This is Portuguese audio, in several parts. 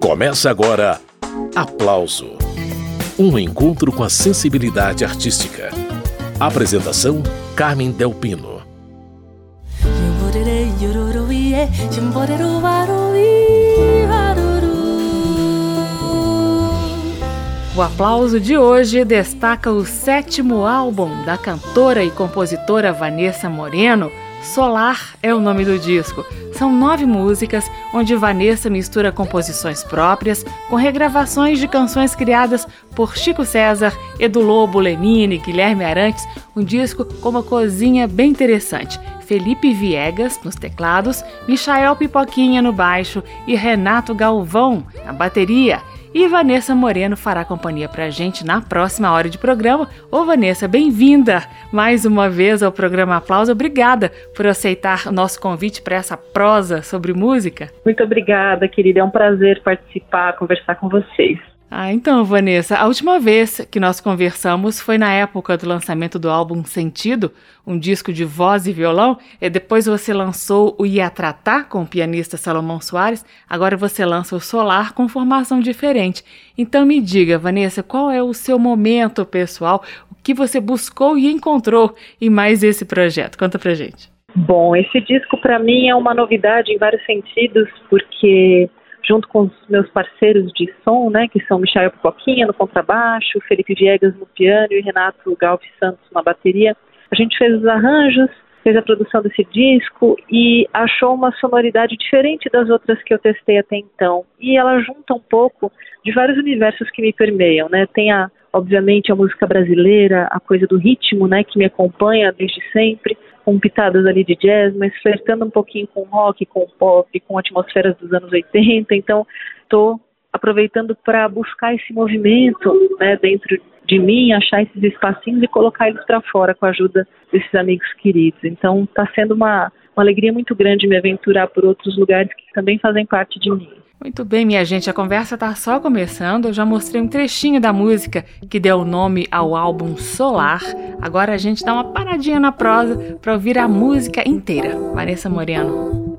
Começa agora Aplauso Um encontro com a sensibilidade artística. Apresentação: Carmen Delpino. O aplauso de hoje destaca o sétimo álbum da cantora e compositora Vanessa Moreno. Solar é o nome do disco. São nove músicas, onde Vanessa mistura composições próprias com regravações de canções criadas por Chico César, Edu Lobo, Lenine, Guilherme Arantes. Um disco com uma cozinha bem interessante. Felipe Viegas nos teclados, Michael Pipoquinha no baixo e Renato Galvão na bateria. E Vanessa Moreno fará companhia pra gente na próxima hora de programa. Ô Vanessa, bem-vinda mais uma vez ao programa Aplauso. Obrigada por aceitar nosso convite para essa prosa sobre música. Muito obrigada, querida. É um prazer participar, conversar com vocês. Ah, então, Vanessa, a última vez que nós conversamos foi na época do lançamento do álbum Sentido, um disco de voz e violão, e depois você lançou o Ia Tratar com o pianista Salomão Soares, agora você lança o Solar com formação diferente. Então me diga, Vanessa, qual é o seu momento pessoal, o que você buscou e encontrou em mais esse projeto? Conta pra gente. Bom, esse disco para mim é uma novidade em vários sentidos, porque junto com os meus parceiros de som, né, que são Michael Pipoquinha no contrabaixo, Felipe Viegas no piano e Renato Galves Santos na bateria. A gente fez os arranjos, fez a produção desse disco e achou uma sonoridade diferente das outras que eu testei até então. E ela junta um pouco de vários universos que me permeiam, né? Tem a, obviamente a música brasileira, a coisa do ritmo, né, que me acompanha desde sempre com pitadas ali de jazz, mas flertando um pouquinho com rock, com pop, com atmosferas dos anos 80. Então, estou aproveitando para buscar esse movimento né, dentro de mim, achar esses espacinhos e colocar eles para fora com a ajuda desses amigos queridos. Então, está sendo uma, uma alegria muito grande me aventurar por outros lugares que também fazem parte de mim. Muito bem, minha gente, a conversa está só começando. Eu já mostrei um trechinho da música que deu o nome ao álbum Solar. Agora a gente dá uma paradinha na prosa para ouvir a música inteira. Vanessa Moreno.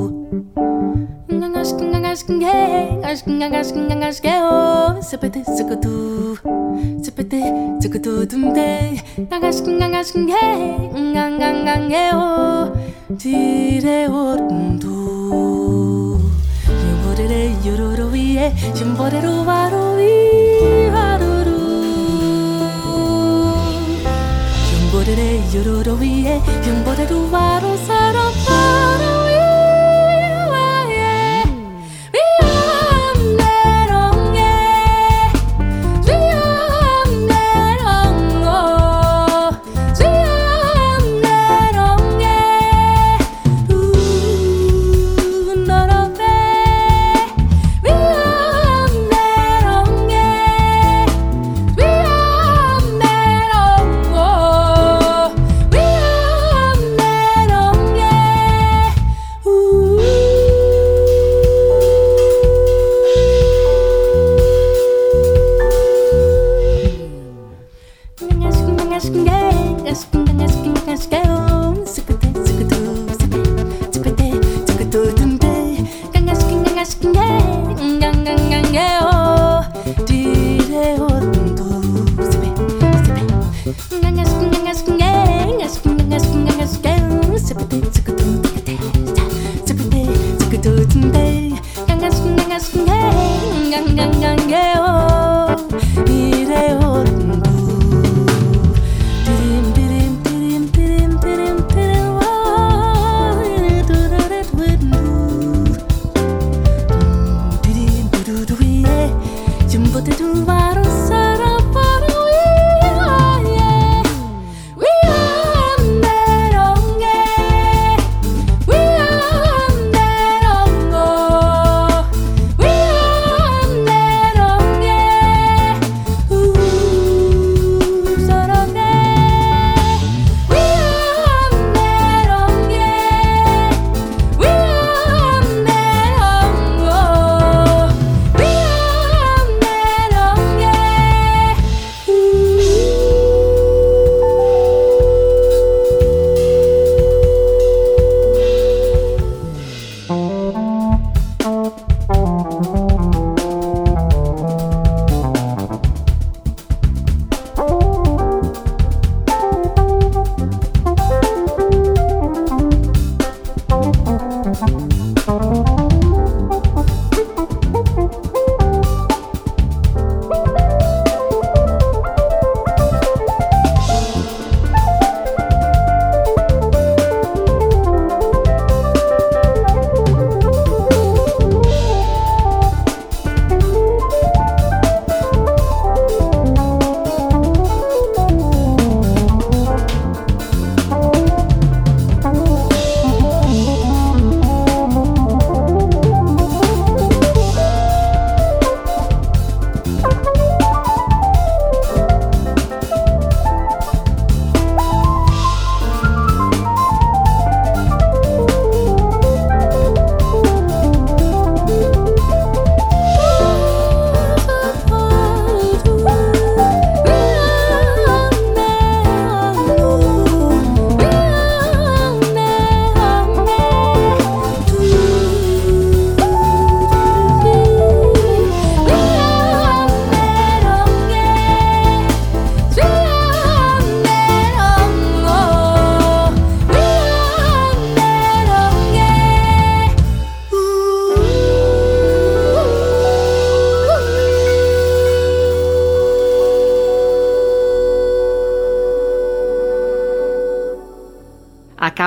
윤보레레 요로로 위에 윤보레로 와로 살아봐라 es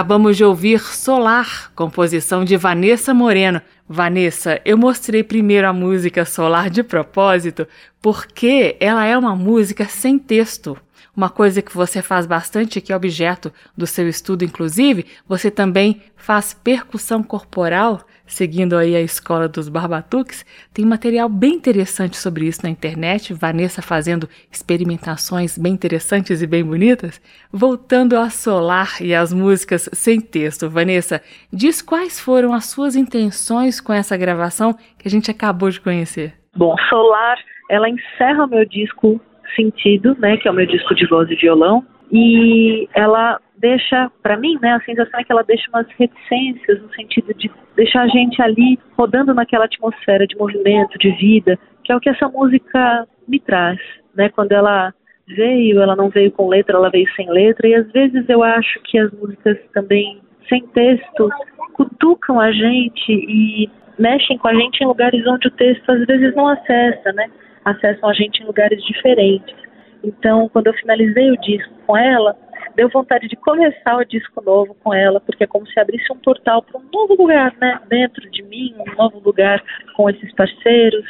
Acabamos de ouvir Solar, composição de Vanessa Moreno. Vanessa, eu mostrei primeiro a música Solar de propósito porque ela é uma música sem texto. Uma coisa que você faz bastante, que é objeto do seu estudo, inclusive, você também faz percussão corporal seguindo aí a escola dos Barbatuques, tem material bem interessante sobre isso na internet, Vanessa fazendo experimentações bem interessantes e bem bonitas. Voltando a Solar e as músicas sem texto, Vanessa, diz quais foram as suas intenções com essa gravação que a gente acabou de conhecer. Bom, Solar, ela encerra o meu disco Sentido, né, que é o meu disco de voz e violão, e ela deixa, para mim, né, a sensação é que ela deixa umas reticências no sentido de deixar a gente ali rodando naquela atmosfera de movimento, de vida, que é o que essa música me traz, né? Quando ela veio, ela não veio com letra, ela veio sem letra, e às vezes eu acho que as músicas também sem texto cutucam a gente e mexem com a gente em lugares onde o texto às vezes não acessa, né? Acessam a gente em lugares diferentes. Então, quando eu finalizei o disco com ela, deu vontade de começar o disco novo com ela, porque é como se abrisse um portal para um novo lugar, né? Dentro de mim, um novo lugar com esses parceiros,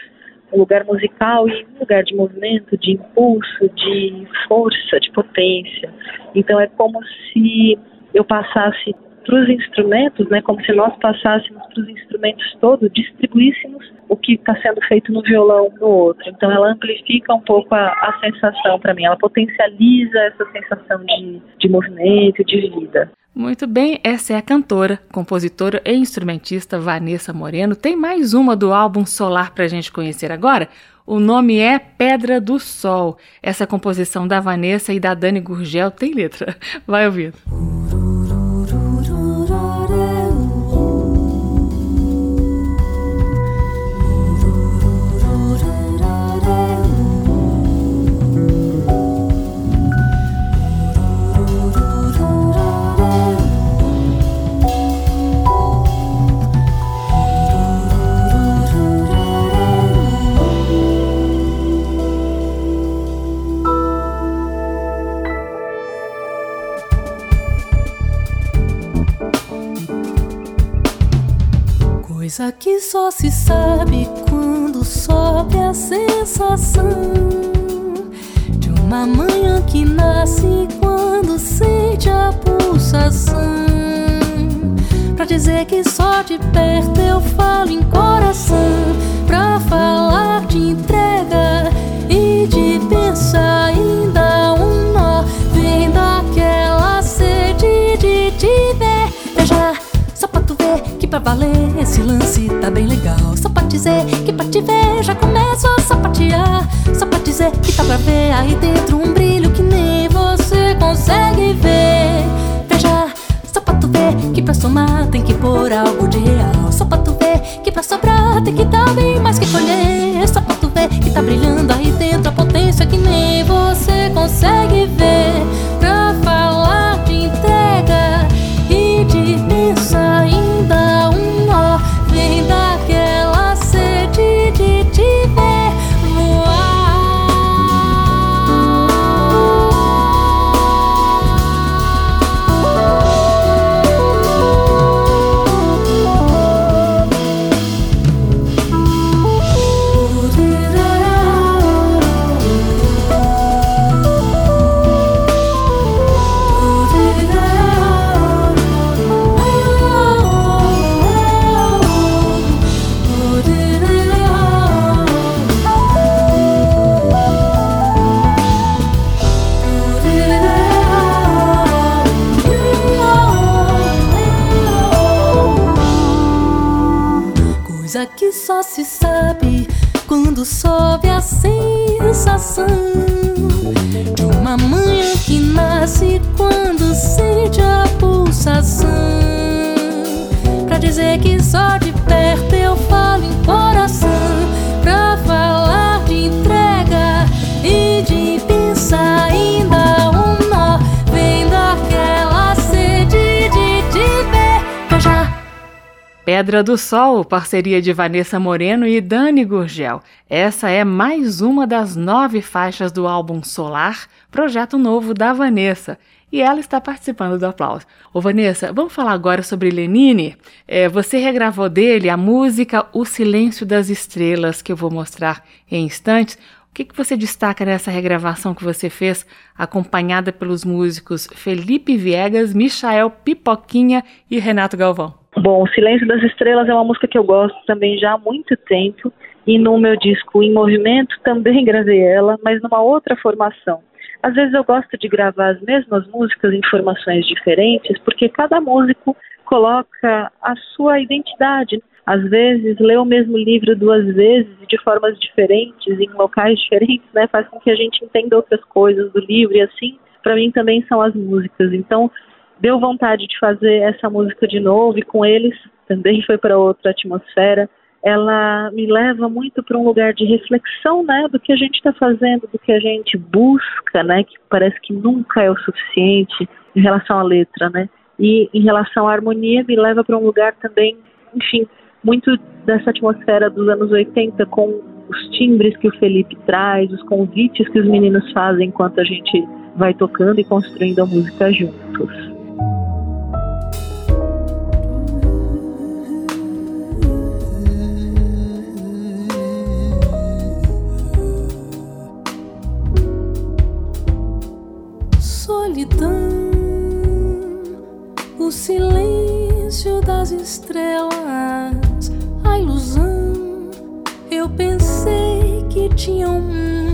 um lugar musical e um lugar de movimento, de impulso, de força, de potência. Então é como se eu passasse para os instrumentos, né, como se nós passássemos para os instrumentos todos, distribuíssemos o que está sendo feito no violão no outro. Então ela amplifica um pouco a, a sensação para mim, ela potencializa essa sensação de, de movimento, de vida. Muito bem, essa é a cantora, compositora e instrumentista Vanessa Moreno. Tem mais uma do álbum Solar para a gente conhecer agora. O nome é Pedra do Sol. Essa composição da Vanessa e da Dani Gurgel tem letra. Vai ouvir. Coisa que só se sabe quando sobe a sensação de uma manhã que nasce quando sente a pulsação. Pra dizer que só de perto eu falo em coração, pra falar de entrega valer esse lance tá bem legal. Só pra dizer que pra te ver já começo a sapatear. Só pra dizer que tá pra ver aí dentro um brilho que nem você consegue ver. Veja, só pra tu ver que pra somar tem que pôr algo de real. Só pra tu ver que pra sobrar tem que dar bem mais que colher. Só pra tu ver que tá brilhando aí dentro a potência que nem você consegue ver. Sensação de uma manhã que nasce quando sente a pulsação. Pra dizer que só de perto Pedra do Sol, parceria de Vanessa Moreno e Dani Gurgel. Essa é mais uma das nove faixas do álbum Solar, projeto novo da Vanessa. E ela está participando do aplauso. Ô Vanessa, vamos falar agora sobre Lenine? É, você regravou dele a música O Silêncio das Estrelas, que eu vou mostrar em instantes. O que, que você destaca nessa regravação que você fez, acompanhada pelos músicos Felipe Viegas, Michael Pipoquinha e Renato Galvão? Bom, Silêncio das Estrelas é uma música que eu gosto também já há muito tempo e no meu disco Em Movimento também gravei ela, mas numa outra formação. Às vezes eu gosto de gravar as mesmas músicas em formações diferentes, porque cada músico coloca a sua identidade. Às vezes, ler o mesmo livro duas vezes de formas diferentes, em locais diferentes, né, faz com que a gente entenda outras coisas do livro e assim, para mim também são as músicas. Então, deu vontade de fazer essa música de novo e com eles também foi para outra atmosfera. Ela me leva muito para um lugar de reflexão, né, do que a gente está fazendo, do que a gente busca, né, que parece que nunca é o suficiente em relação à letra, né. E em relação à harmonia me leva para um lugar também, enfim, muito dessa atmosfera dos anos 80 com os timbres que o Felipe traz, os convites que os meninos fazem enquanto a gente vai tocando e construindo a música juntos. Solidão, o silêncio das estrelas, a ilusão. Eu pensei que tinha um mundo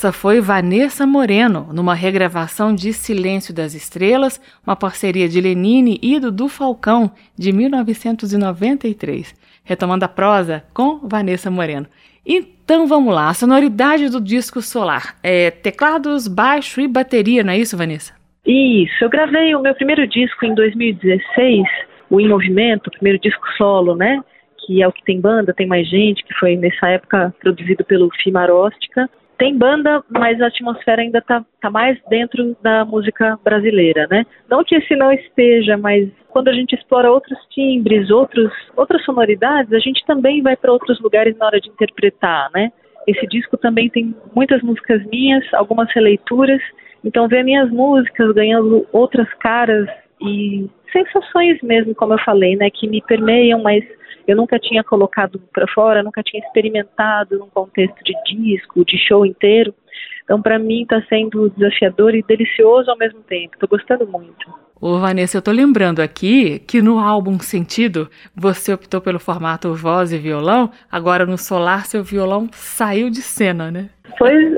Essa foi Vanessa Moreno, numa regravação de Silêncio das Estrelas, uma parceria de Lenine e Dudu Falcão, de 1993. Retomando a prosa com Vanessa Moreno. Então vamos lá, a sonoridade do disco Solar. É teclados, baixo e bateria, não é isso, Vanessa? Isso, eu gravei o meu primeiro disco em 2016, o Em Movimento, o primeiro disco solo, né? Que é o que tem banda, tem mais gente, que foi nessa época produzido pelo Fimaróstica tem banda, mas a atmosfera ainda está tá mais dentro da música brasileira, né? Não que esse não esteja, mas quando a gente explora outros timbres, outros, outras sonoridades, a gente também vai para outros lugares na hora de interpretar, né? Esse disco também tem muitas músicas minhas, algumas releituras, então ver minhas músicas ganhando outras caras e sensações mesmo, como eu falei, né, que me permeiam, mas eu nunca tinha colocado para fora, nunca tinha experimentado num contexto de disco, de show inteiro. Então, para mim, está sendo desafiador e delicioso ao mesmo tempo. Estou gostando muito. Ô, Vanessa, eu tô lembrando aqui que no álbum Sentido você optou pelo formato voz e violão, agora no Solar seu violão saiu de cena, né? Pois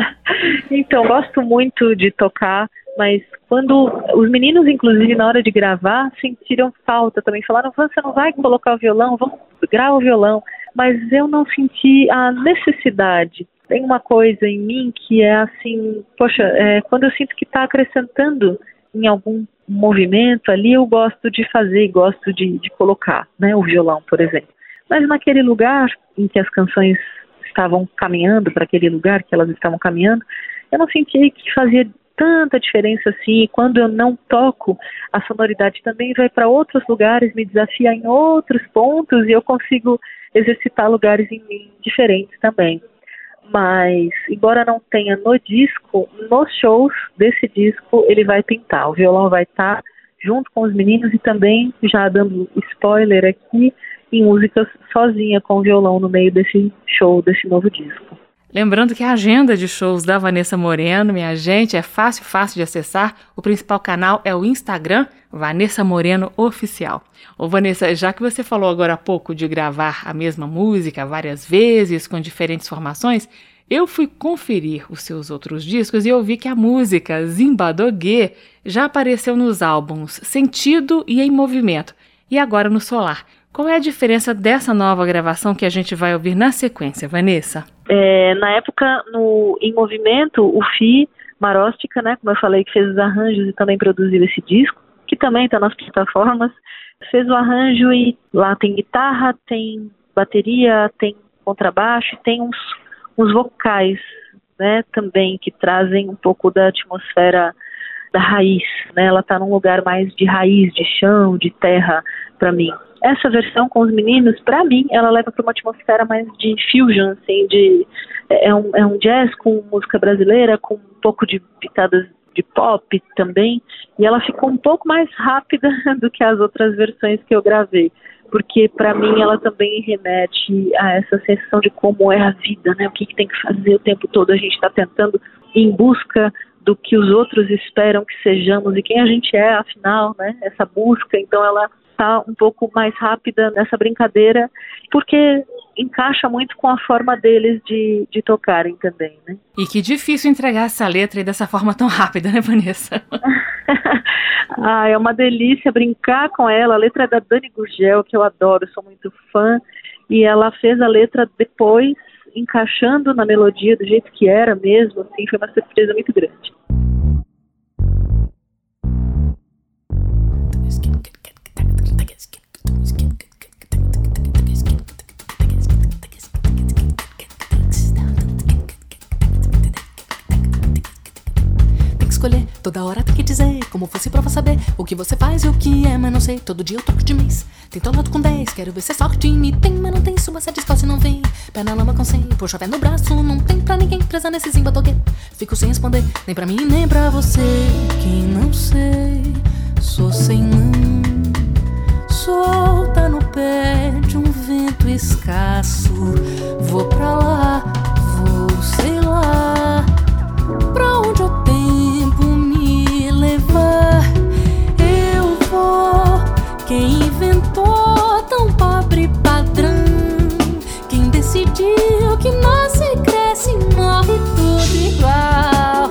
então, gosto muito de tocar mas quando os meninos, inclusive, na hora de gravar, sentiram falta também. Falaram, você não vai colocar o violão, vamos gravar o violão. Mas eu não senti a necessidade. Tem uma coisa em mim que é assim, poxa, é, quando eu sinto que está acrescentando em algum movimento ali, eu gosto de fazer, gosto de, de colocar, né, o violão, por exemplo. Mas naquele lugar em que as canções estavam caminhando para aquele lugar que elas estavam caminhando, eu não senti que fazia tanta diferença assim. E quando eu não toco, a sonoridade também vai para outros lugares, me desafia em outros pontos e eu consigo exercitar lugares em mim diferentes também. Mas, embora não tenha no disco, nos shows desse disco ele vai pintar. O violão vai estar tá junto com os meninos e também, já dando spoiler aqui, em músicas sozinha com o violão no meio desse show, desse novo disco. Lembrando que a agenda de shows da Vanessa Moreno, minha gente, é fácil, fácil de acessar. O principal canal é o Instagram, Vanessa Moreno Oficial. Ô Vanessa, já que você falou agora há pouco de gravar a mesma música várias vezes, com diferentes formações, eu fui conferir os seus outros discos e eu vi que a música Zimbabwe já apareceu nos álbuns Sentido e Em Movimento, e agora no Solar. Qual é a diferença dessa nova gravação que a gente vai ouvir na sequência, Vanessa? É, na época, no Em Movimento, o Fi Maróstica, né, como eu falei, que fez os arranjos e também produziu esse disco, que também está nas plataformas, fez o arranjo e lá tem guitarra, tem bateria, tem contrabaixo, tem uns, uns vocais, né, também que trazem um pouco da atmosfera da raiz, né? Ela está num lugar mais de raiz, de chão, de terra para mim essa versão com os meninos, para mim, ela leva para uma atmosfera mais de fusion, assim, de é, é um, é um jazz com música brasileira, com um pouco de pitadas de pop também, e ela ficou um pouco mais rápida do que as outras versões que eu gravei, porque para mim ela também remete a essa sensação de como é a vida, né? O que, que tem que fazer o tempo todo, a gente está tentando em busca do que os outros esperam que sejamos e quem a gente é, afinal, né? Essa busca, então ela está um pouco mais rápida nessa brincadeira, porque encaixa muito com a forma deles de, de tocarem também, né? E que difícil entregar essa letra dessa forma tão rápida, né, Vanessa? ah, é uma delícia brincar com ela. A letra é da Dani Gurgel, que eu adoro, sou muito fã, e ela fez a letra depois, encaixando na melodia do jeito que era mesmo, assim, foi uma surpresa muito grande. Toda hora tem que dizer, como fosse prova saber o que você faz e o que é, mas não sei. Todo dia eu toco de mês. Tem lado com 10, quero ver se é sorte me tem, mas não tem. Suba, se disposta não vem. Pé na lama com 100, puxa pé no braço, não tem pra ninguém. Presa nesse zimba toque. Fico sem responder, nem pra mim, nem pra você. Quem não sei, sou sem mão. Solta no pé de um vento escasso. Vou pra lá, vou, sei lá. Pra Quem inventou tão pobre padrão? Quem decidiu que nasce, cresce, morre tudo igual?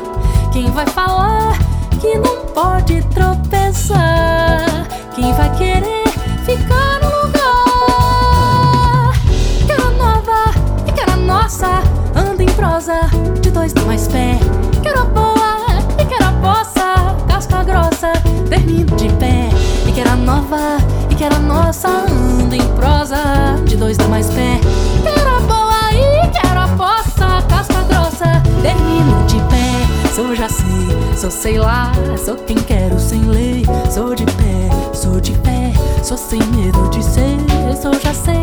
Quem vai falar que não pode tropeçar? Quem vai querer ficar no lugar? Que era nova e que era nossa, anda em prosa, de dois dá mais pé. Que era boa e que era bossa, casca grossa, termino de pé. E quero a nova e quero a nossa, ando em prosa, de dois dá mais pé. Quero a boa e quero a bossa, casca grossa, termino de pé. Sou já sei, sou sei lá, sou quem quero sem lei. Sou de pé, sou de pé, sou sem medo de ser, sou já sei.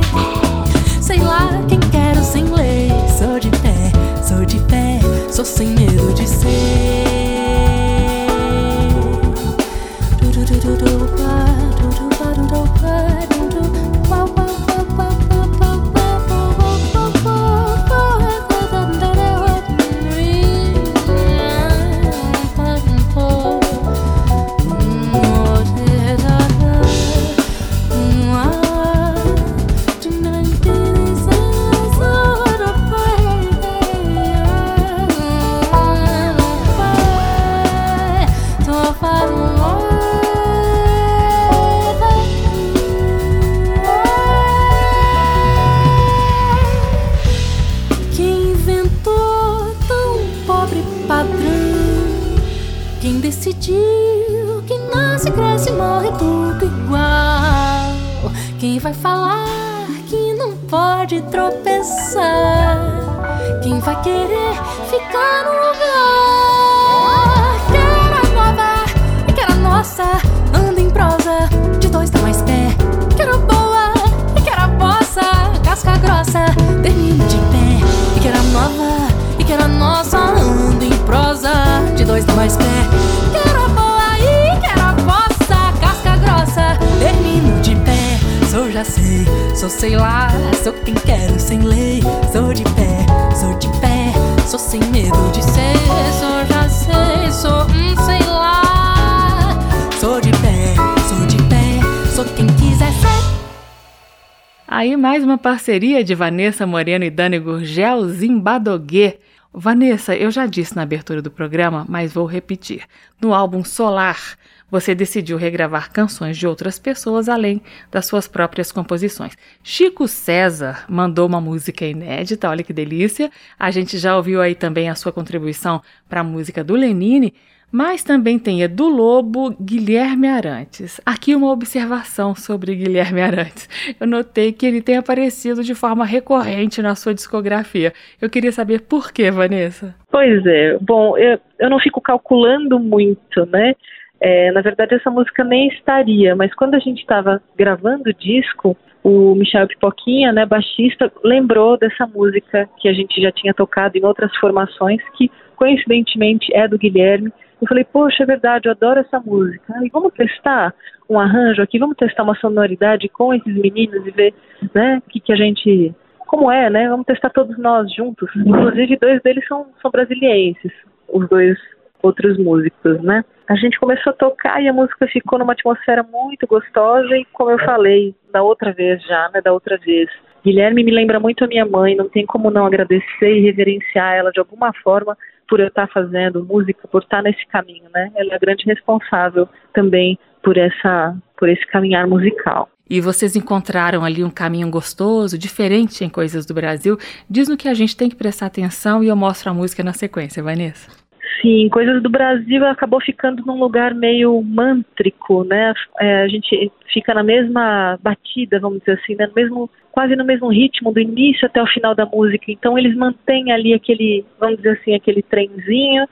Sei lá quem quero sem lei. Sou de pé, sou de pé, sou sem medo de ser. Parceria de Vanessa Moreno e Dani Gurgel, Zimbadoguê. Vanessa, eu já disse na abertura do programa, mas vou repetir. No álbum Solar, você decidiu regravar canções de outras pessoas além das suas próprias composições. Chico César mandou uma música inédita, olha que delícia. A gente já ouviu aí também a sua contribuição para a música do Lenine, mas também tem Edu Lobo, Guilherme Arantes. Aqui uma observação sobre Guilherme Arantes. Eu notei que ele tem aparecido de forma recorrente na sua discografia. Eu queria saber por que, Vanessa. Pois é. Bom, eu, eu não fico calculando muito, né? É, na verdade, essa música nem estaria, mas quando a gente estava gravando o disco, o Michel Pipoquinha, né, baixista, lembrou dessa música que a gente já tinha tocado em outras formações, que coincidentemente é do Guilherme eu falei, poxa, é verdade, eu adoro essa música. E vamos testar um arranjo aqui, vamos testar uma sonoridade com esses meninos e ver, né, que, que a gente. Como é, né? Vamos testar todos nós juntos. Inclusive, dois deles são, são brasilienses, os dois outros músicos, né? A gente começou a tocar e a música ficou numa atmosfera muito gostosa e, como eu falei da outra vez já, né, da outra vez, Guilherme me lembra muito a minha mãe, não tem como não agradecer e reverenciar ela de alguma forma por eu estar fazendo música, por estar nesse caminho, né? Ela é a grande responsável também por essa, por esse caminhar musical. E vocês encontraram ali um caminho gostoso, diferente em coisas do Brasil. Diz no que a gente tem que prestar atenção e eu mostro a música na sequência, Vanessa. Sim, Coisas do Brasil acabou ficando num lugar meio mântrico, né? É, a gente fica na mesma batida, vamos dizer assim, né? no mesmo, quase no mesmo ritmo do início até o final da música. Então eles mantêm ali aquele, vamos dizer assim, aquele trenzinho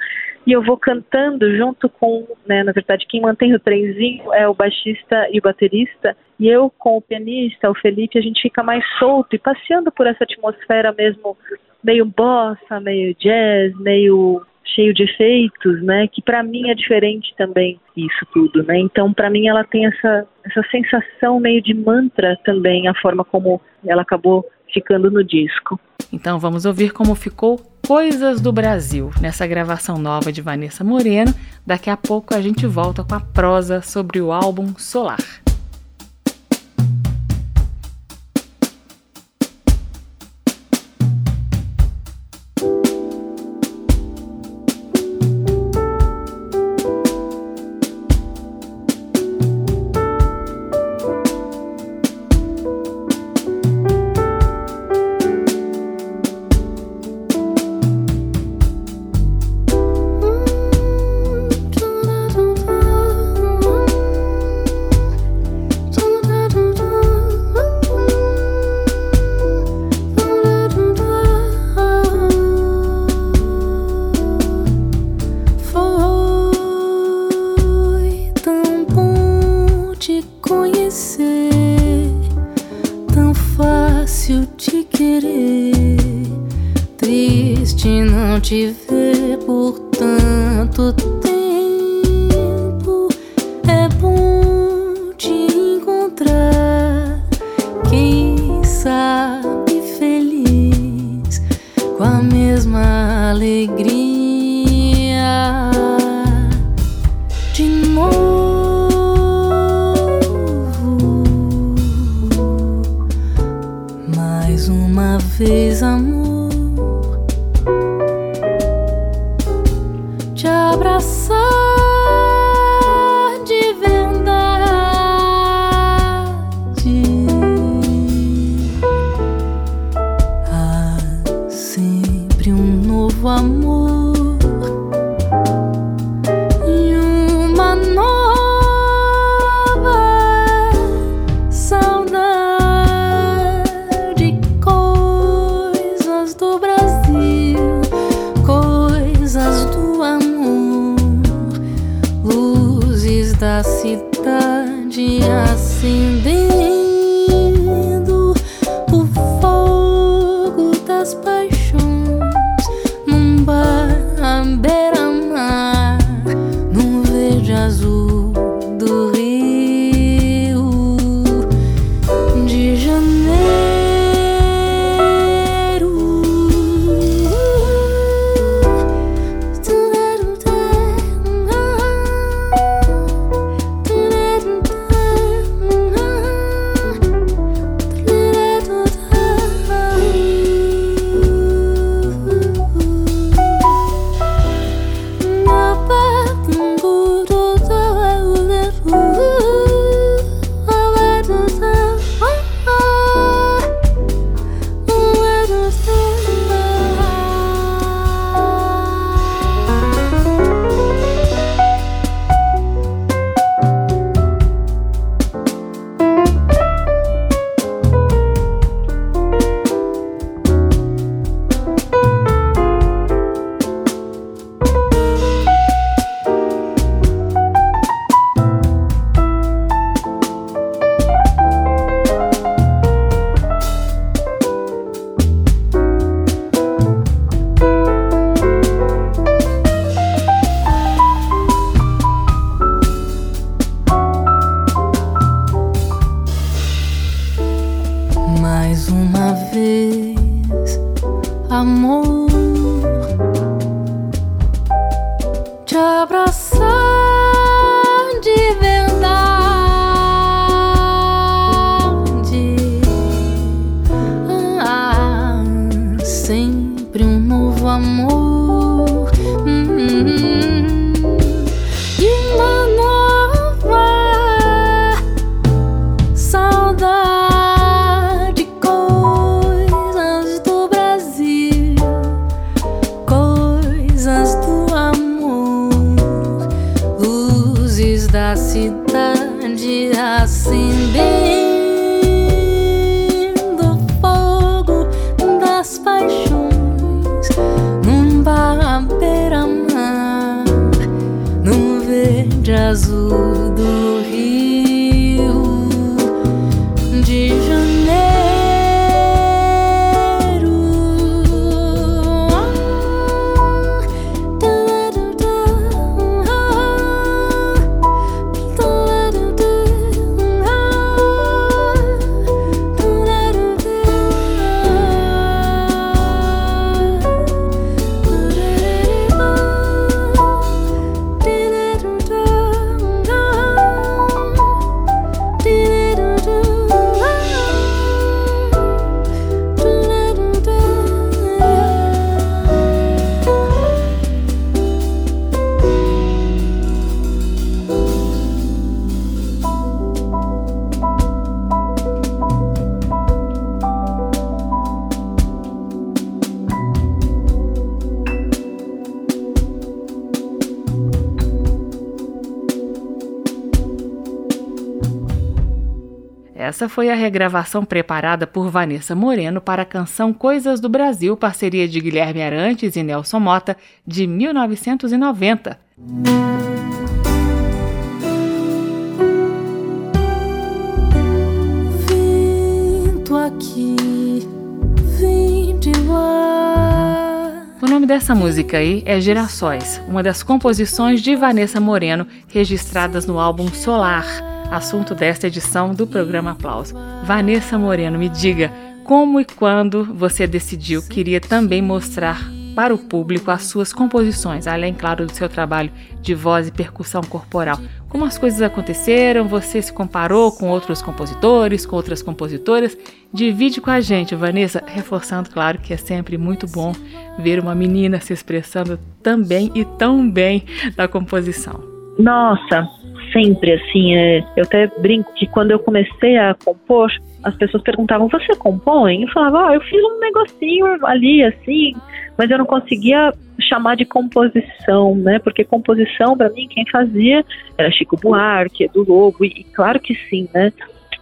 e eu vou cantando junto com, né, na verdade, quem mantém o trenzinho é o baixista e o baterista, e eu com o pianista, o Felipe, a gente fica mais solto e passeando por essa atmosfera mesmo meio bossa, meio jazz, meio cheio de efeitos, né? Que para mim é diferente também isso tudo, né? Então para mim ela tem essa essa sensação meio de mantra também a forma como ela acabou ficando no disco. Então vamos ouvir como ficou Coisas do Brasil nessa gravação nova de Vanessa Moreno. Daqui a pouco a gente volta com a prosa sobre o álbum Solar. dia assim dentro. Essa foi a regravação preparada por Vanessa Moreno para a canção Coisas do Brasil, parceria de Guilherme Arantes e Nelson Mota, de 1990. Vento aqui vem de lá. O nome dessa música aí é Gerações, uma das composições de Vanessa Moreno registradas no álbum Solar, assunto desta edição do programa Aplauso. Vanessa Moreno, me diga como e quando você decidiu que iria também mostrar para o público as suas composições, além, claro, do seu trabalho de voz e percussão corporal. Como as coisas aconteceram? Você se comparou com outros compositores, com outras compositoras? Divide com a gente, Vanessa, reforçando, claro, que é sempre muito bom ver uma menina se expressando também e tão bem na composição. Nossa, sempre assim. É, eu até brinco que quando eu comecei a compor, as pessoas perguntavam: Você compõe? Eu falava: ah, Eu fiz um negocinho ali, assim, mas eu não conseguia chamar de composição, né? Porque composição, para mim, quem fazia era Chico Buarque, Edu Lobo, e, e claro que sim, né?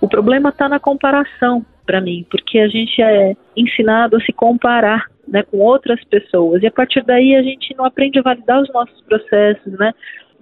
O problema está na comparação, para mim, porque a gente é ensinado a se comparar né, com outras pessoas, e a partir daí a gente não aprende a validar os nossos processos, né?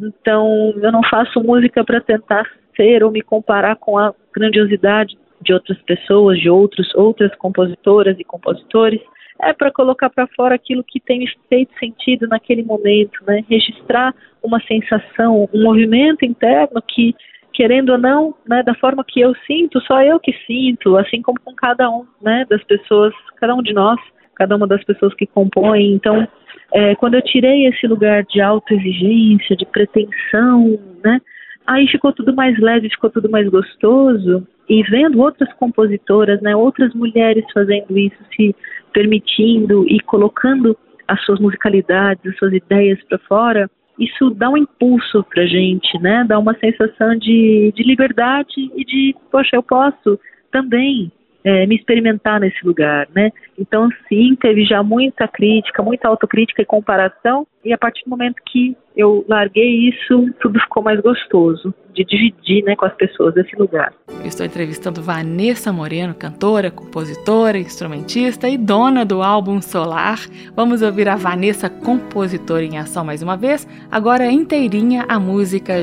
Então, eu não faço música para tentar ser ou me comparar com a grandiosidade de outras pessoas, de outros, outras compositoras e compositores é para colocar para fora aquilo que tem feito sentido naquele momento, né? Registrar uma sensação, um movimento interno que, querendo ou não, né, da forma que eu sinto, só eu que sinto, assim como com cada um, né, das pessoas, cada um de nós, cada uma das pessoas que compõem. Então, é, quando eu tirei esse lugar de autoexigência, de pretensão, né, aí ficou tudo mais leve, ficou tudo mais gostoso. E vendo outras compositoras, né, outras mulheres fazendo isso, se permitindo e colocando as suas musicalidades, as suas ideias para fora, isso dá um impulso para gente, né? Dá uma sensação de, de liberdade e de, poxa, eu posso também é, me experimentar nesse lugar, né? Então, sim, teve já muita crítica, muita autocrítica e comparação, e a partir do momento que eu larguei isso, tudo ficou mais gostoso de dividir, né, com as pessoas esse lugar. Eu estou entrevistando Vanessa Moreno, cantora, compositora, instrumentista e dona do álbum Solar. Vamos ouvir a Vanessa, compositora em ação mais uma vez, agora inteirinha a música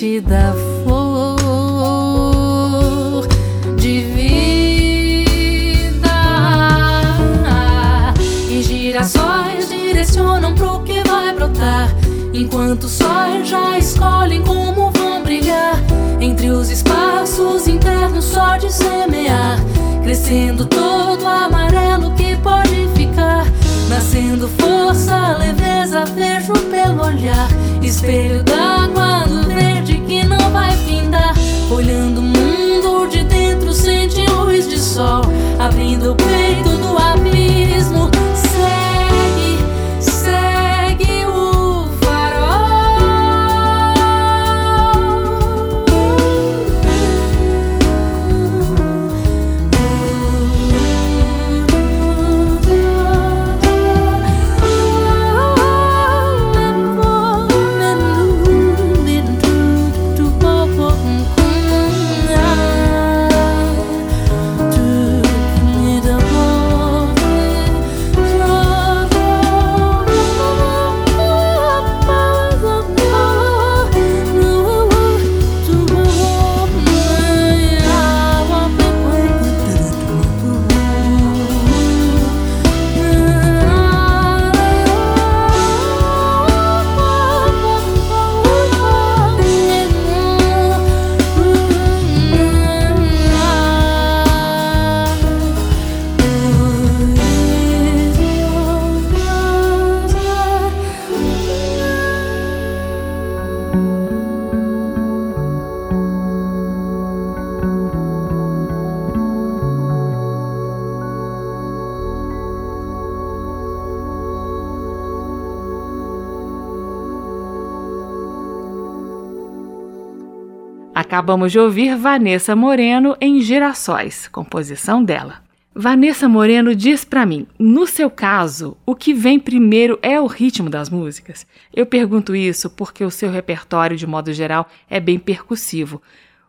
da Enquanto sóis já escolhem como vão brilhar. Entre os espaços internos só de semear Crescendo todo amarelo que pode ficar. Nascendo força, leveza, vejo pelo olhar Espelho d'água vai findar Olhando o mundo de dentro, sente luz de sol Abrindo o peito Acabamos de ouvir Vanessa Moreno em Girassóis, composição dela. Vanessa Moreno diz para mim: no seu caso, o que vem primeiro é o ritmo das músicas? Eu pergunto isso porque o seu repertório, de modo geral, é bem percussivo.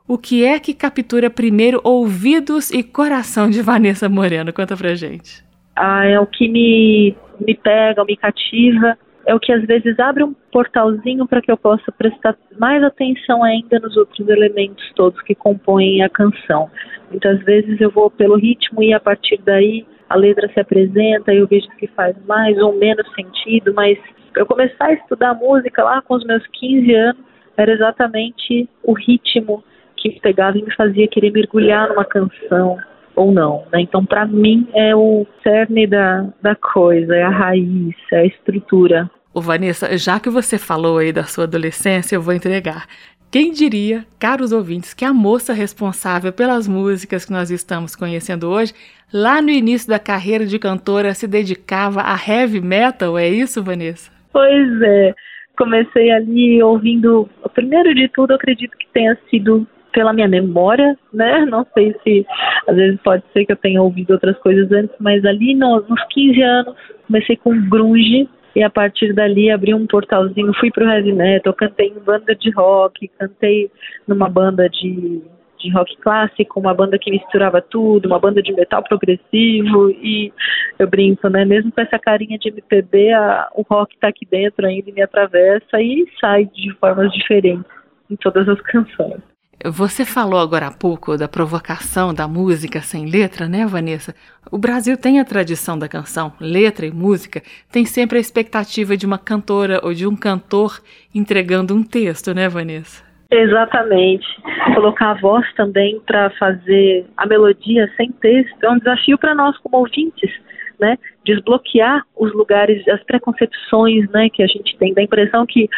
O que é que captura primeiro ouvidos e coração de Vanessa Moreno? Conta pra gente. Ah, é o que me, me pega, me cativa é o que às vezes abre um portalzinho para que eu possa prestar mais atenção ainda nos outros elementos todos que compõem a canção. Muitas vezes eu vou pelo ritmo e a partir daí a letra se apresenta e eu vejo que faz mais ou menos sentido, mas eu começar a estudar música lá com os meus 15 anos era exatamente o ritmo que pegava e me fazia querer mergulhar numa canção ou não. Né? Então, para mim, é o cerne da, da coisa, é a raiz, é a estrutura. Ô Vanessa, já que você falou aí da sua adolescência, eu vou entregar. Quem diria, caros ouvintes, que a moça responsável pelas músicas que nós estamos conhecendo hoje, lá no início da carreira de cantora, se dedicava a heavy metal? É isso, Vanessa? Pois é. Comecei ali ouvindo. Primeiro de tudo, eu acredito que tenha sido pela minha memória, né? Não sei se às vezes pode ser que eu tenha ouvido outras coisas antes, mas ali no, nos 15 anos comecei com grunge e a partir dali abri um portalzinho, fui pro heavy metal, cantei em banda de rock, cantei numa banda de, de rock clássico, uma banda que misturava tudo, uma banda de metal progressivo e eu brinco, né? Mesmo com essa carinha de MPB, a, o rock tá aqui dentro ainda e me atravessa e sai de formas diferentes em todas as canções. Você falou agora há pouco da provocação da música sem letra, né, Vanessa? O Brasil tem a tradição da canção, letra e música, tem sempre a expectativa de uma cantora ou de um cantor entregando um texto, né, Vanessa? Exatamente. Colocar a voz também para fazer a melodia sem texto é um desafio para nós como ouvintes, né? Desbloquear os lugares, as preconcepções, né, que a gente tem, da impressão que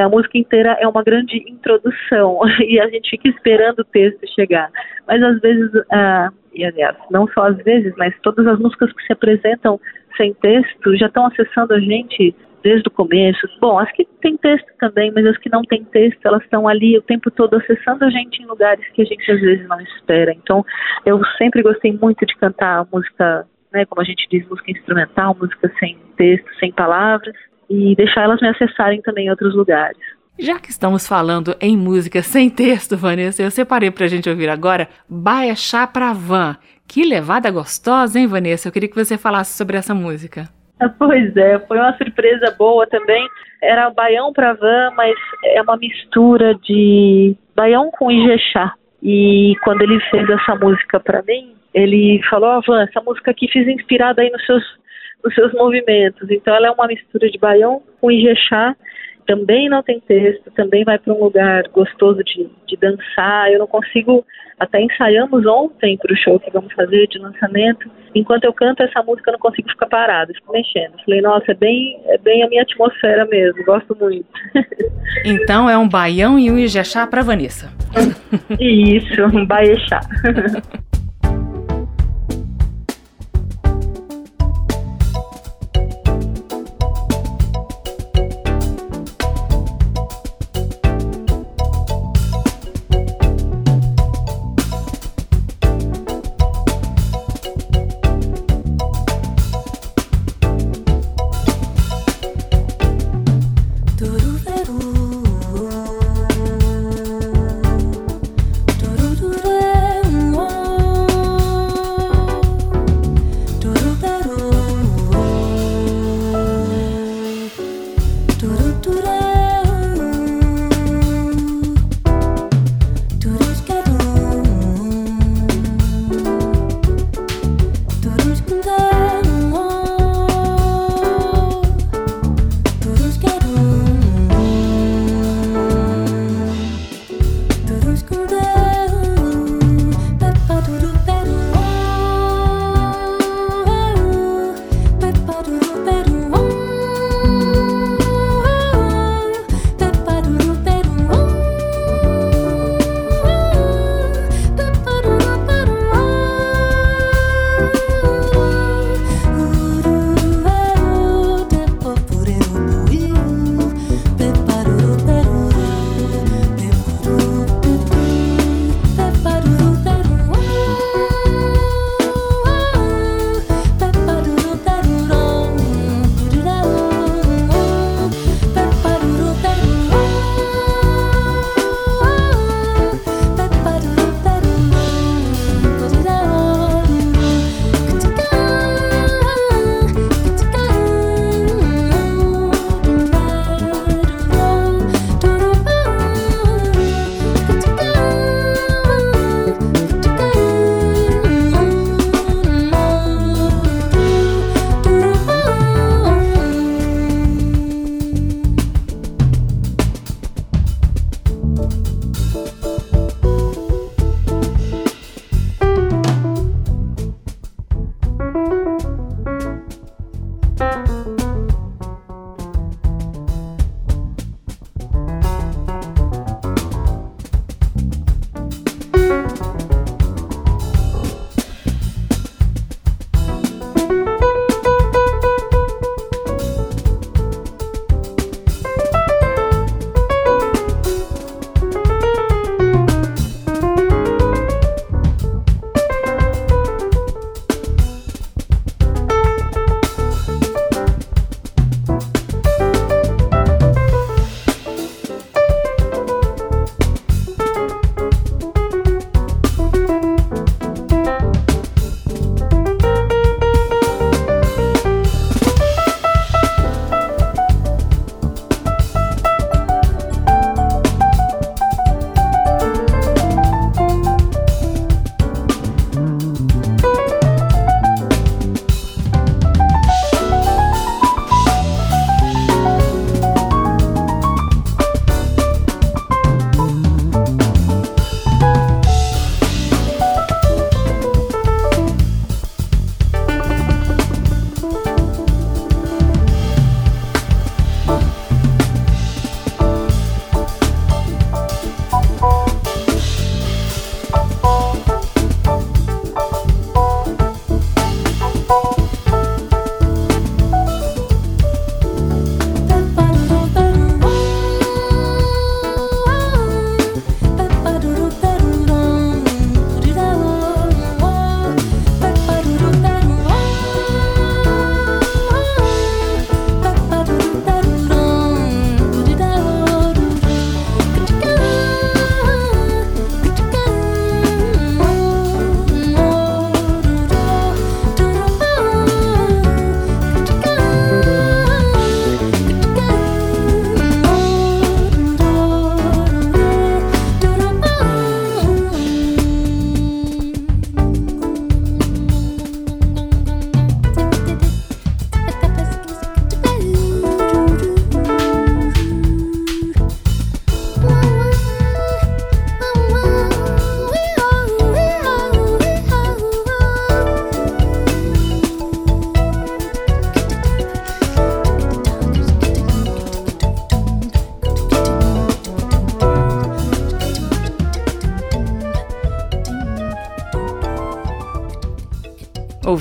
a música inteira é uma grande introdução e a gente fica esperando o texto chegar. Mas às vezes, uh, e aliás, não só às vezes, mas todas as músicas que se apresentam sem texto já estão acessando a gente desde o começo. Bom, as que tem texto também, mas as que não têm texto, elas estão ali o tempo todo acessando a gente em lugares que a gente às vezes não espera. Então, eu sempre gostei muito de cantar música, né, como a gente diz, música instrumental, música sem texto, sem palavras, e deixar elas me acessarem também em outros lugares. Já que estamos falando em música sem texto, Vanessa, eu separei pra gente ouvir agora Baixá pra Van. Que levada gostosa, hein, Vanessa? Eu queria que você falasse sobre essa música. Pois é, foi uma surpresa boa também. Era baião para van, mas é uma mistura de baião com ijexá. E quando ele fez essa música para mim, ele falou: oh, Van, essa música aqui fiz inspirada aí nos seus, nos seus movimentos. Então ela é uma mistura de baião com ijexá também não tem texto, também vai para um lugar gostoso de, de dançar. Eu não consigo, até ensaiamos ontem para o show que vamos fazer de lançamento. Enquanto eu canto essa música, eu não consigo ficar parado, fico mexendo. Falei, nossa, é bem, é bem a minha atmosfera mesmo, gosto muito. Então é um baião e um ijexá para Vanessa. Isso, um baiexá.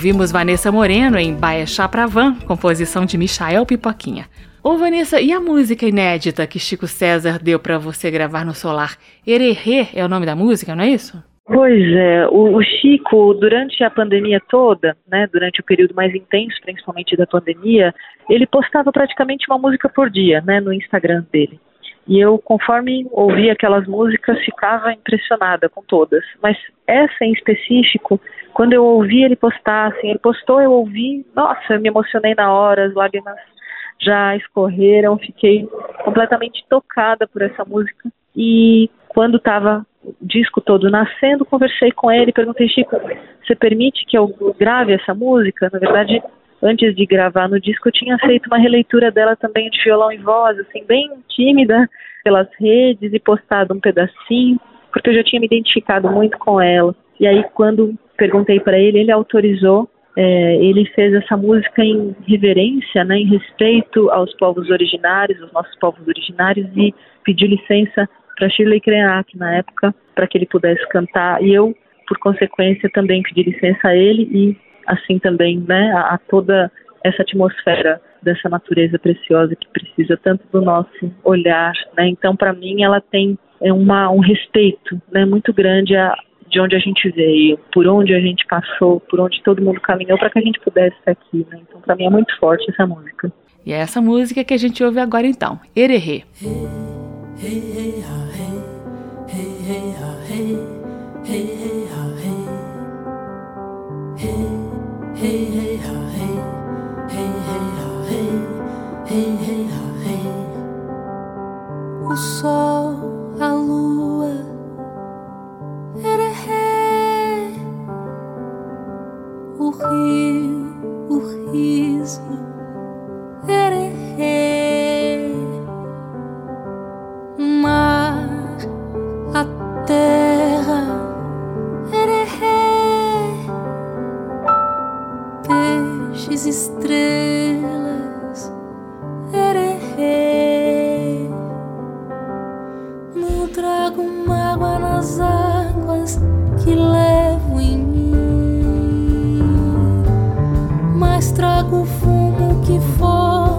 Ouvimos Vanessa Moreno em Baixá pra Van, composição de Michael Pipoquinha. Ô Vanessa, e a música inédita que Chico César deu para você gravar no Solar? Ererê é o nome da música, não é isso? Pois é, o, o, Chico, durante a pandemia toda, né, durante o período mais intenso, principalmente da pandemia, ele postava praticamente uma música por dia, né, no Instagram dele. E eu, conforme ouvia aquelas músicas, ficava impressionada com todas. Mas essa em específico, quando eu ouvi ele postar, assim, ele postou, eu ouvi, nossa, eu me emocionei na hora, as lágrimas já escorreram, fiquei completamente tocada por essa música. E quando estava o disco todo nascendo, conversei com ele, perguntei, Chico, você permite que eu grave essa música? Na verdade, antes de gravar no disco, eu tinha feito uma releitura dela também de violão e voz, assim, bem tímida, pelas redes e postado um pedacinho, porque eu já tinha me identificado muito com ela. E aí, quando perguntei para ele, ele autorizou. É, ele fez essa música em reverência, né, em respeito aos povos originários, os nossos povos originários, e pediu licença para Shirley Krenak na época, para que ele pudesse cantar. E eu, por consequência, também pedi licença a ele e assim também, né, a, a toda essa atmosfera dessa natureza preciosa que precisa tanto do nosso olhar, né? Então, para mim, ela tem é uma, um respeito, né, muito grande a, de onde a gente veio, por onde a gente passou, por onde todo mundo caminhou para que a gente pudesse estar aqui, né? Então, para mim é muito forte essa música. E é essa música que a gente ouve agora então, Ererê. Hey, hey. O sol, a lua, era. O rio, o riso, era. Mar, a peixes, estrelas, ererê. Não trago mágoa nas águas que levo em mim, mas trago o fumo que fomos,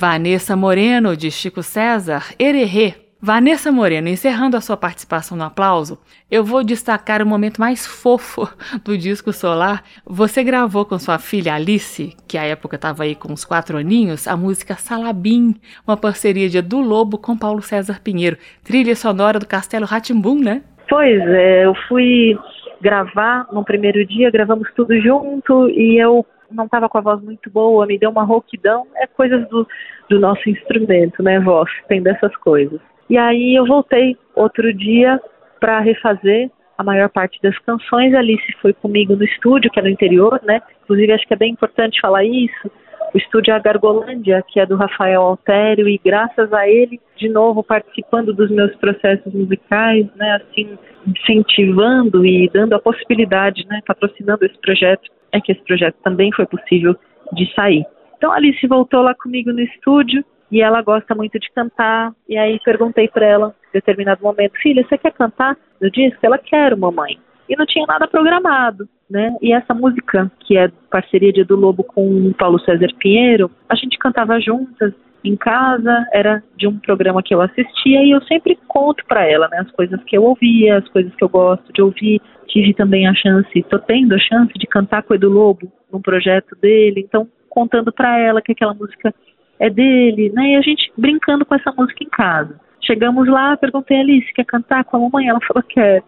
Vanessa Moreno, de Chico César, Ererê. Vanessa Moreno, encerrando a sua participação no aplauso, eu vou destacar o momento mais fofo do disco Solar. Você gravou com sua filha Alice, que à época estava aí com uns quatro aninhos, a música Salabim, uma parceria de Edu Lobo com Paulo César Pinheiro, trilha sonora do Castelo Ratimbum, né? Pois é, eu fui gravar no primeiro dia, gravamos tudo junto e eu não estava com a voz muito boa, me deu uma rouquidão, é coisas do, do nosso instrumento, né, voz, tem dessas coisas. E aí eu voltei outro dia para refazer a maior parte das canções. A Alice foi comigo no estúdio, que é no interior, né? Inclusive acho que é bem importante falar isso. O estúdio é a Gargolândia, que é do Rafael Altério, e graças a ele, de novo, participando dos meus processos musicais, né, assim, incentivando e dando a possibilidade, né, patrocinando esse projeto, é que esse projeto também foi possível de sair. Então a Alice voltou lá comigo no estúdio e ela gosta muito de cantar. E aí perguntei para ela, em determinado momento, filha, você quer cantar no disco? Ela quer, mamãe. E não tinha nada programado, né? E essa música, que é parceria de Edu Lobo com Paulo César Pinheiro, a gente cantava juntas em casa, era de um programa que eu assistia e eu sempre conto para ela, né, as coisas que eu ouvia, as coisas que eu gosto de ouvir. Tive também a chance, tô tendo a chance de cantar com o Edu Lobo num projeto dele, então contando para ela que aquela música é dele, né? E a gente brincando com essa música em casa. Chegamos lá, perguntei a Alice, quer cantar com a mamãe? Ela falou, quer.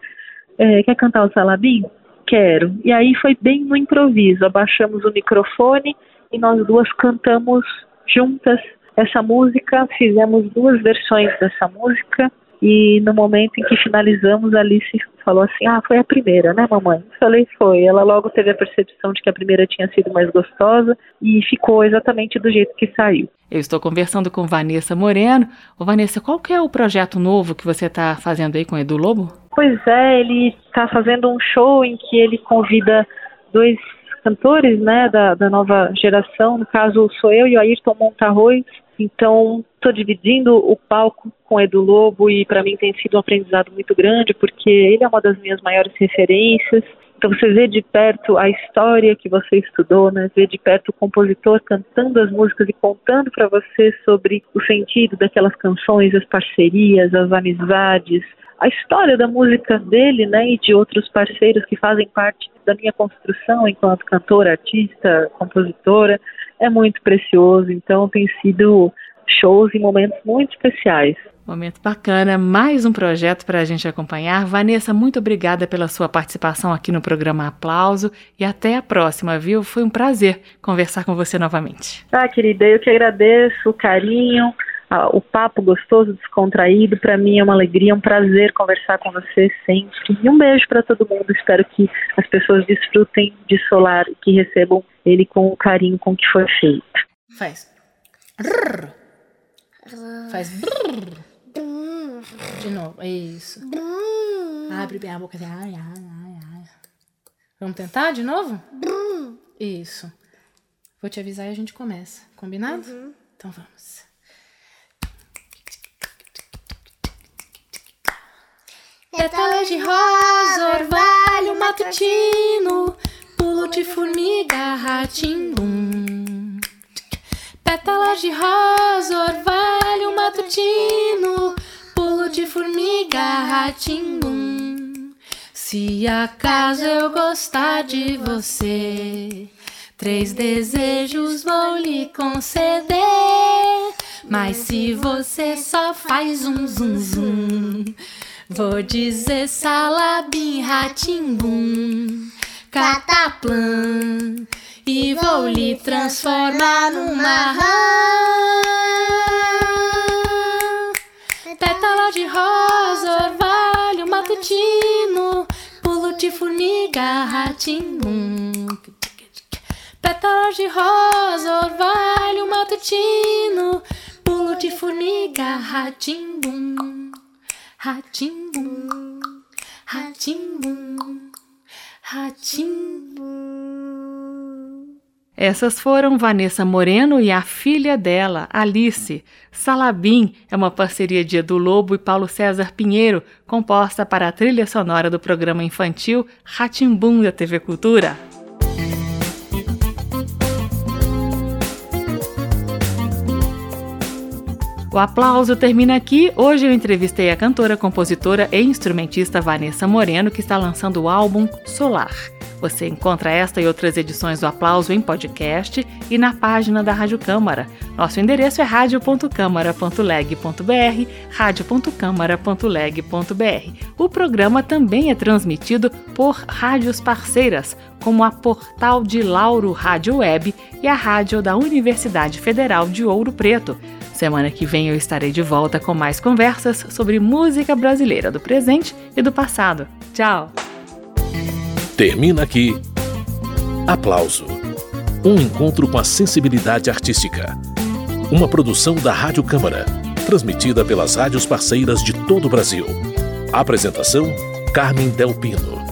É, quer cantar o Salabim? Quero. E aí foi bem no improviso, abaixamos o microfone e nós duas cantamos juntas essa música, fizemos duas versões dessa música e no momento em que finalizamos, a Alice falou assim: Ah, foi a primeira, né, mamãe? Falei: Foi. Ela logo teve a percepção de que a primeira tinha sido mais gostosa e ficou exatamente do jeito que saiu. Eu estou conversando com Vanessa Moreno. Ô, Vanessa, qual que é o projeto novo que você está fazendo aí com o Edu Lobo? Pois é, ele está fazendo um show em que ele convida dois cantores, né, da, da nova geração. No caso, sou eu e o Ayrton Montarroz então, estou dividindo o palco com Edu Lobo e para mim tem sido um aprendizado muito grande, porque ele é uma das minhas maiores referências. Então, você vê de perto a história que você estudou, né? Vê de perto o compositor cantando as músicas e contando para você sobre o sentido daquelas canções, as parcerias, as amizades, a história da música dele, né, e de outros parceiros que fazem parte da minha construção enquanto cantora, artista, compositora é muito precioso. Então tem sido shows e momentos muito especiais. Momento bacana, mais um projeto para a gente acompanhar. Vanessa, muito obrigada pela sua participação aqui no programa Aplauso e até a próxima, viu? Foi um prazer conversar com você novamente. Ah, querida, eu que agradeço o carinho, o papo gostoso, descontraído. Para mim é uma alegria, um prazer conversar com você sempre. E um beijo para todo mundo. Espero que as pessoas desfrutem de Solar e que recebam ele com o carinho com que foi feito. Faz. Brrr. Faz. Brrr. De novo, é isso. Abre bem a boca. Ai, ai, ai, ai. Vamos tentar de novo? Isso. Vou te avisar e a gente começa. Combinado? Uhum. Então vamos. Pétalas de rosa, orvalho matutino pulo de formiga, ratimbum. Pétalas de rosa, orvalho matutino, pulo de formiga, ratimbum. Se acaso eu gostar de você, três desejos vou lhe conceder. Mas se você só faz um zum zum, vou dizer salabim, ratimbum cataplan e vou lhe transformar numa rã. Pétala de rosa, orvalho matutino, pulo de formiga, ratinho. Pétala de rosa, orvalho matutino, pulo de formiga, ratinho. Ratinho, ratinho. Ratimbu. Essas foram Vanessa Moreno e a filha dela, Alice. Salabim é uma parceria de Edu Lobo e Paulo César Pinheiro, composta para a trilha sonora do programa infantil Ratimbum da TV Cultura. O aplauso termina aqui. Hoje eu entrevistei a cantora, compositora e instrumentista Vanessa Moreno, que está lançando o álbum Solar. Você encontra esta e outras edições do Aplauso em podcast e na página da Rádio Câmara. Nosso endereço é radio.câmara.leg.br, radio.câmara.leg.br. O programa também é transmitido por rádios parceiras, como a Portal de Lauro Rádio Web e a Rádio da Universidade Federal de Ouro Preto. Semana que vem eu estarei de volta com mais conversas sobre música brasileira do presente e do passado. Tchau! Termina aqui. Aplauso. Um encontro com a sensibilidade artística. Uma produção da Rádio Câmara, transmitida pelas rádios parceiras de todo o Brasil. Apresentação: Carmen Del Pino.